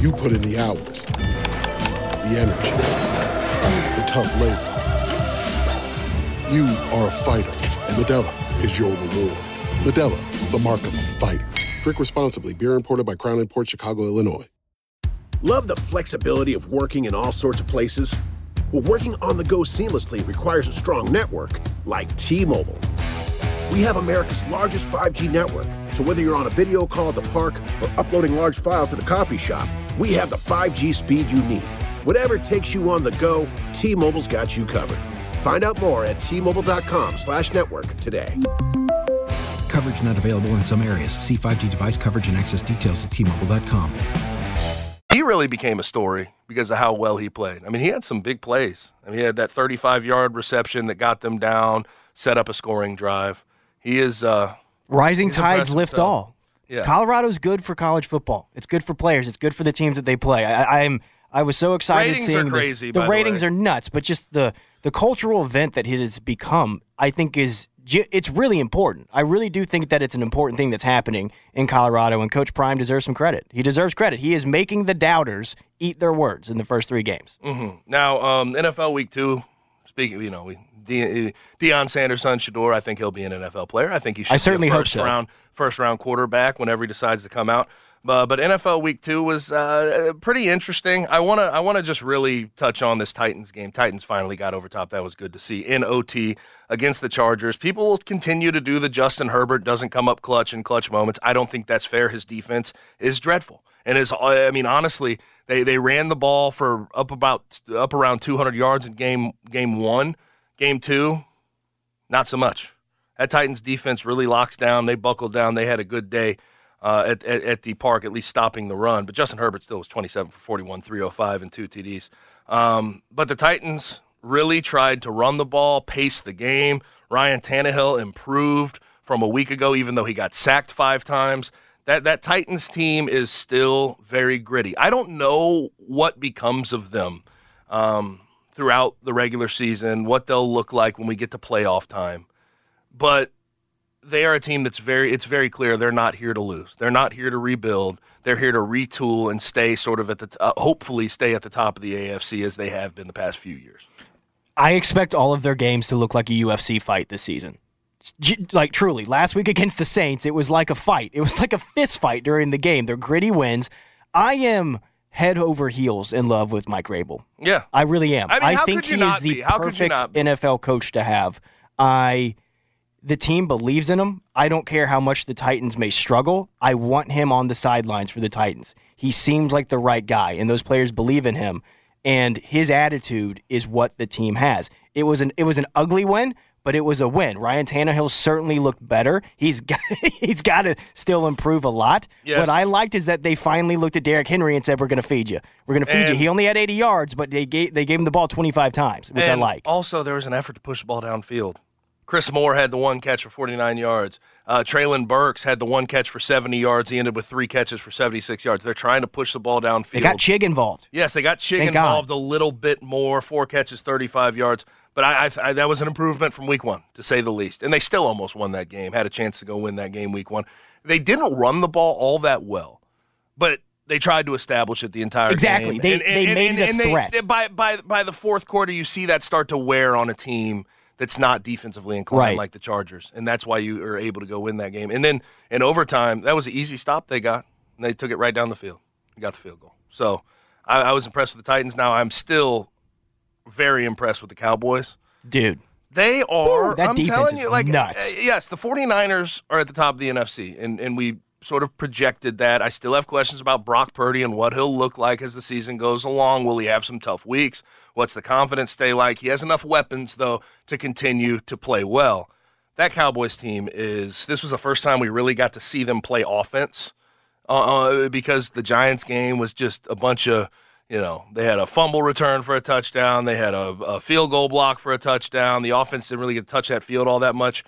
You put in the hours, the energy, the tough labor. You are a fighter, and Modelo is your reward. Modelo, the mark of a fighter. Drink responsibly. Beer imported by Crown Port Chicago, Illinois. Love the flexibility of working in all sorts of places? Well, working on the go seamlessly requires a strong network like T Mobile. We have America's largest 5G network, so whether you're on a video call at the park or uploading large files at a coffee shop, we have the 5G speed you need. Whatever takes you on the go, T Mobile's got you covered. Find out more at T-Mobile.com slash network today. Coverage not available in some areas. See 5G device coverage and access details at tmobile.com. he really became a story because of how well he played. I mean, he had some big plays. I mean, he had that 35 yard reception that got them down, set up a scoring drive. He is uh, Rising tides lift himself. all. Yeah. Colorado's good for college football. It's good for players. It's good for the teams that they play. I, I'm I was so excited Ratings seeing are this. crazy, The by the ratings way. are nuts, but just the the cultural event that it has become, I think is it's really important. I really do think that it's an important thing that's happening in Colorado, and Coach Prime deserves some credit. He deserves credit. He is making the doubters eat their words in the first three games. hmm Now, um, NFL Week Two. Speaking, you know, we, De- Deion Sanders' son Shedeur. I think he'll be an NFL player. I think he should. I certainly hope first so. Round, first round quarterback whenever he decides to come out. But, but NFL Week Two was uh, pretty interesting. I wanna I wanna just really touch on this Titans game. Titans finally got over top. That was good to see in OT against the Chargers. People will continue to do the Justin Herbert doesn't come up clutch in clutch moments. I don't think that's fair. His defense is dreadful, and is I mean honestly, they they ran the ball for up about up around 200 yards in game game one, game two, not so much. That Titans defense really locks down. They buckled down. They had a good day uh, at, at at the park, at least stopping the run. But Justin Herbert still was 27 for 41, 305, and two TDs. Um, but the Titans really tried to run the ball, pace the game. Ryan Tannehill improved from a week ago, even though he got sacked five times. That that Titans team is still very gritty. I don't know what becomes of them um, throughout the regular season, what they'll look like when we get to playoff time, but they are a team that's very it's very clear they're not here to lose. They're not here to rebuild. They're here to retool and stay sort of at the uh, hopefully stay at the top of the AFC as they have been the past few years. I expect all of their games to look like a UFC fight this season. Like truly, last week against the Saints, it was like a fight. It was like a fist fight during the game. They're gritty wins. I am head over heels in love with Mike Vrabel. Yeah. I really am. I mean, how think he is the be? How could you perfect? NFL coach to have. I the team believes in him. I don't care how much the Titans may struggle. I want him on the sidelines for the Titans. He seems like the right guy, and those players believe in him. And his attitude is what the team has. It was an it was an ugly win, but it was a win. Ryan Tannehill certainly looked better. He's got, he's got to still improve a lot. Yes. What I liked is that they finally looked at Derrick Henry and said, "We're going to feed you. We're going to feed you." He only had 80 yards, but they gave they gave him the ball 25 times, which I like. Also, there was an effort to push the ball downfield. Chris Moore had the one catch for 49 yards. Uh, Treylon Burks had the one catch for 70 yards. He ended with three catches for 76 yards. They're trying to push the ball downfield. They got Chig involved. Yes, they got Chig Thank God. involved a little bit more. Four catches, 35 yards. But I, I, I, that was an improvement from week one, to say the least. And they still almost won that game, had a chance to go win that game week one. They didn't run the ball all that well, but they tried to establish it the entire Exactly. game. They- they made it a threat. they- by, by, by the fourth quarter, you see that start to wear on a team that's not defensively inclined Right. like the Chargers. And that's why you are able to go win that game. And then in overtime, that was an easy stop they got. And they took it right down the field. They got the field goal. So I, I was impressed with the Titans. Now I'm still very impressed with the Cowboys. Dude. They are. Ooh, that I'm defense telling is you, like, nuts. uh, yes, the 49ers are at the top of the NFC, and, and we sort of projected that. I still have questions about Brock Purdy and what he'll look like as the season goes along. Will he have some tough weeks? What's the confidence stay like? He has enough weapons, though, to continue to play well. That Cowboys team is. This was the first time we really got to see them play offense uh, uh, because the Giants game was just a bunch of, you know, they had a fumble return for a touchdown, they had a, a field goal block for a touchdown. The offense didn't really get to touch that field all that much.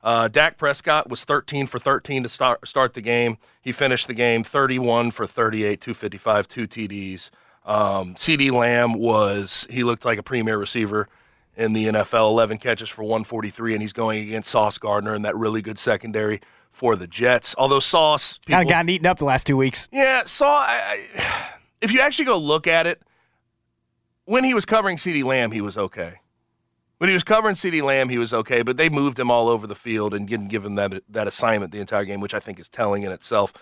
Uh, Dak Prescott was 13 for 13 to start start the game. He finished the game 31 for 38, 255, two TDs. Um, CeeDee Lamb was he looked like a premier receiver in the NFL, 11 catches for 143, and he's going against Sauce Gardner and that really good secondary for the Jets. Although Sauce Kind of gotten eaten up the last two weeks. yeah, Saw. If you actually go look at it, when he was covering CeeDee Lamb, he was okay. When he was covering CeeDee Lamb, he was okay, but they moved him all over the field and didn't give him that that assignment the entire game, which I think is telling in itself.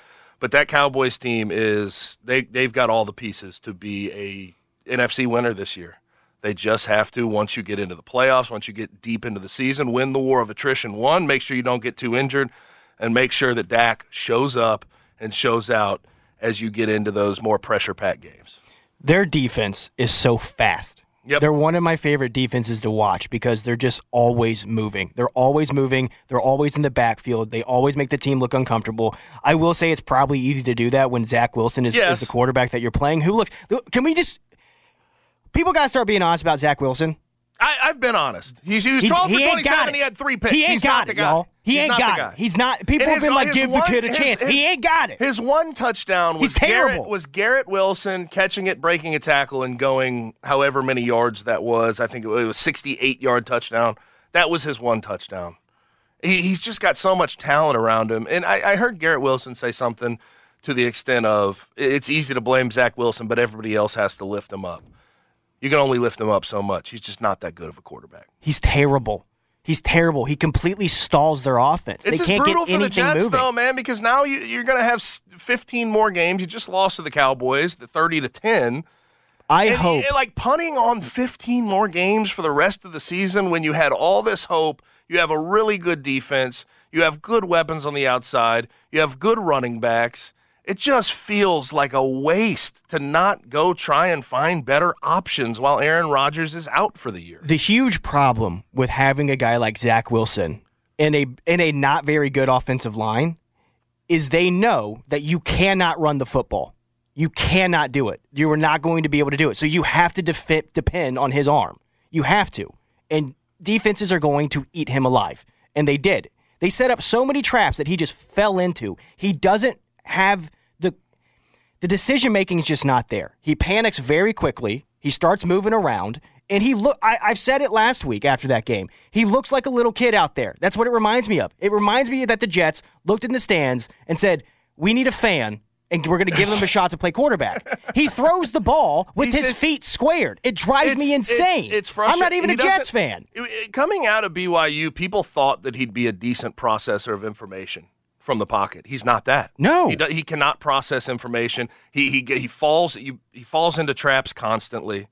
But that Cowboys team is they they've got all the pieces to be a NFC winner this year. They just have to once you get into the playoffs, once you get deep into the season, win the war of attrition. One, make sure you don't get too injured, and make sure that Dak shows up and shows out as you get into those more pressure packed games. Their defense is so fast. Yep. They're one of my favorite defenses to watch because they're just always moving. They're always moving. They're always in the backfield. They always make the team look uncomfortable. I will say it's probably easy to do that when Zach Wilson is, Yes. is the quarterback that you're playing. Who looks? Can we just? People got to start being honest about Zach Wilson. I, I've been honest. He's he was He- 12 he for 27. got it. He had three picks. He ain't He's got not the it, guy. y'all. He He's ain't not got the it. He's not- people And have been like, his give the kid a his- chance. his- He ain't got it. His one touchdown was terrible. Garrett, was Garrett Wilson catching it, breaking a tackle, and going however many yards that was. I think it was 68 yard touchdown. That was his one touchdown. He, he's just got so much talent around him. And I, I heard Garrett Wilson say something to the extent of it's easy to blame Zach Wilson, but everybody else has to lift him up. You can only lift him up so much. He's just not that good of a quarterback. He's terrible. He's terrible. He completely stalls their offense. It's they can't brutal get for the anything Jets, moving. though, man, because now you, you're going to have 15 more games. You just lost to the Cowboys, the 30 to 10. I And hope. like punting on 15 more games for the rest of the season when you had all this hope. You have a really good defense. You have good weapons on the outside. You have good running backs. It just feels like a waste to not go try and find better options while Aaron Rodgers is out for the year. the huge problem with having a guy like Zach Wilson in a in a not very good offensive line is they know that you cannot run the football. You cannot do it. You are not going to be able to do it. So you have to def- depend on his arm. You have to. And defenses are going to eat him alive. And they did. They set up so many traps that he just fell into. He doesn't have the the decision making is just not there. He panics very quickly. He starts moving around, and he look. I, I've said it last week after that game. He looks like a little kid out there. That's what it reminds me of. It reminds me that the Jets looked in the stands and said, "We need a fan." And we're going to give him a shot to play quarterback. He throws the ball with He's his feet squared. It drives me insane. It's, it's I'm not even He a Jets fan. Coming out of BYU, people thought that he'd be a decent processor of information from the pocket. He's not that. No. he, do, he cannot process information. He he he falls he, he falls into traps constantly.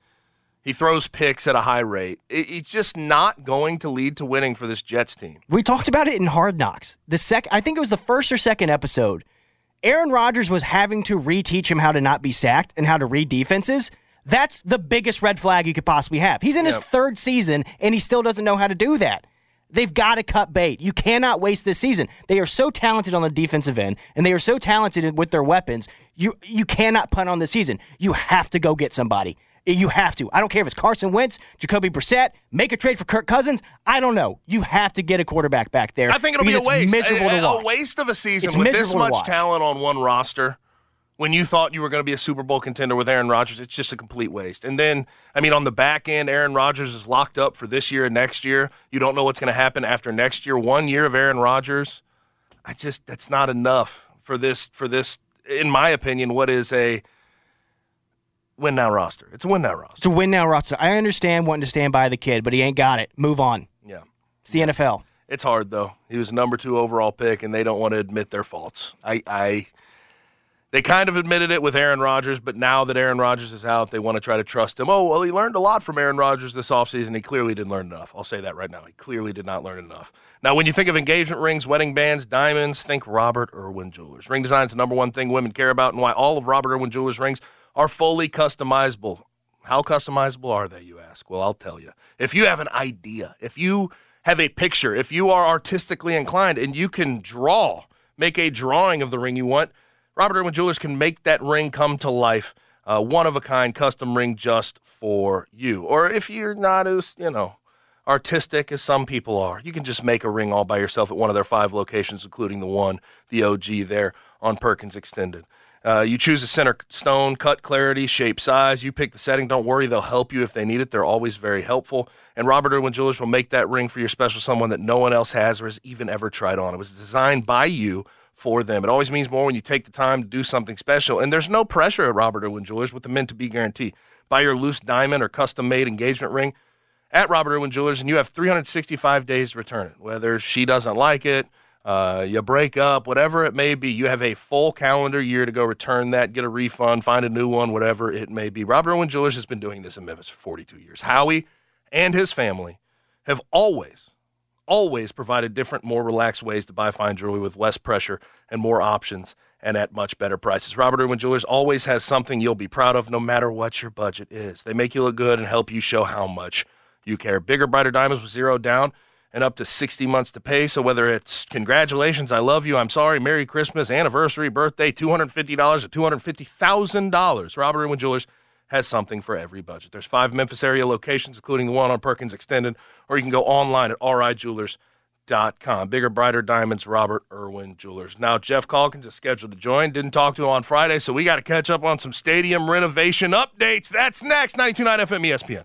He throws picks at a high rate. It, it's just not going to lead to winning for this Jets team. We talked about it in Hard Knocks. The sec I think it was the first or second episode. Aaron Rodgers was having to reteach him how to not be sacked and how to read defenses. That's the biggest red flag you could possibly have. He's in his third season and he still doesn't know how to do that. They've got to cut bait. You cannot waste this season. They are so talented on the defensive end and they are so talented with their weapons. You you cannot punt on the season. You have to go get somebody. You have to. I don't care if it's Carson Wentz, Jacoby Brissett, make a trade for Kirk Cousins. I don't know. You have to get a quarterback back there. I think it'll be a waste. Miserable a, to a waste of a season It's with this much talent on one roster. When you thought you were going to be a Super Bowl contender with Aaron Rodgers, it's just a complete waste. And then, I mean, on the back end, Aaron Rodgers is locked up for this year and next year. You don't know what's going to happen after next year. One year of Aaron Rodgers, I just that's not enough for this. For this, in my opinion, what is a win now roster? It's a win now roster. It's a win now roster. I understand wanting to stand by the kid, but he ain't got it. Move on. Yeah. It's the NFL. It's hard though. He was a number two overall pick, and they don't want to admit their faults. I, I, they kind of admitted it with Aaron Rodgers, but now that Aaron Rodgers is out, they want to try to trust him. Oh well, he learned a lot from Aaron Rodgers this offseason. He clearly didn't learn enough. I'll say that right now. He clearly did not learn enough. Now, when you think of engagement rings, wedding bands, diamonds, think Robert Irwin Jewelers. Ring design is the number one thing women care about, and why all of Robert Irwin Jewelers rings are fully customizable. How customizable are they, you ask? Well, I'll tell you. If you have an idea, if you have a picture, if you are artistically inclined and you can draw, make a drawing of the ring you want, Robert Irwin Jewelers can make that ring come to life. Uh, one of a kind custom ring just for you. Or if you're not as, you know, artistic as some people are, you can just make a ring all by yourself at one of their five locations, including the one, the OG there on Perkins Extended. Uh, you choose a center stone, cut, clarity, shape, size. You pick the setting. Don't worry, they'll help you if they need it. They're always very helpful. And Robert Irwin Jewelers will make that ring for your special someone that no one else has or has even ever tried on. It was designed by you for them. It always means more when you take the time to do something special. And there's no pressure at Robert Irwin Jewelers with the mint to be guarantee. Buy your loose diamond or custom made engagement ring at Robert Irwin Jewelers, and you have 365 days to return it. Whether she doesn't like it, uh, you break up, whatever it may be, you have a full calendar year to go return that, get a refund, find a new one, whatever it may be. Robert Irwin Jewelers has been doing this in Memphis for 42 years. Howie and his family have always, always provided different, more relaxed ways to buy fine jewelry with less pressure and more options and at much better prices. Robert Irwin Jewelers always has something you'll be proud of no matter what your budget is. They make you look good and help you show how much you care. Bigger, brighter diamonds with zero down and up to 60 months to pay. So whether it's congratulations, I love you, I'm sorry, Merry Christmas, anniversary, birthday, $250 or $250,000, Robert Irwin Jewelers has something for every budget. There's five Memphis area locations, including the one on Perkins Extended, or you can go online at rijewelers.com. Bigger, brighter diamonds, Robert Irwin Jewelers. Now, Geoff Calkins is scheduled to join. Didn't talk to him on Friday, so we got to catch up on some stadium renovation updates. That's next. 92.9 FM ESPN.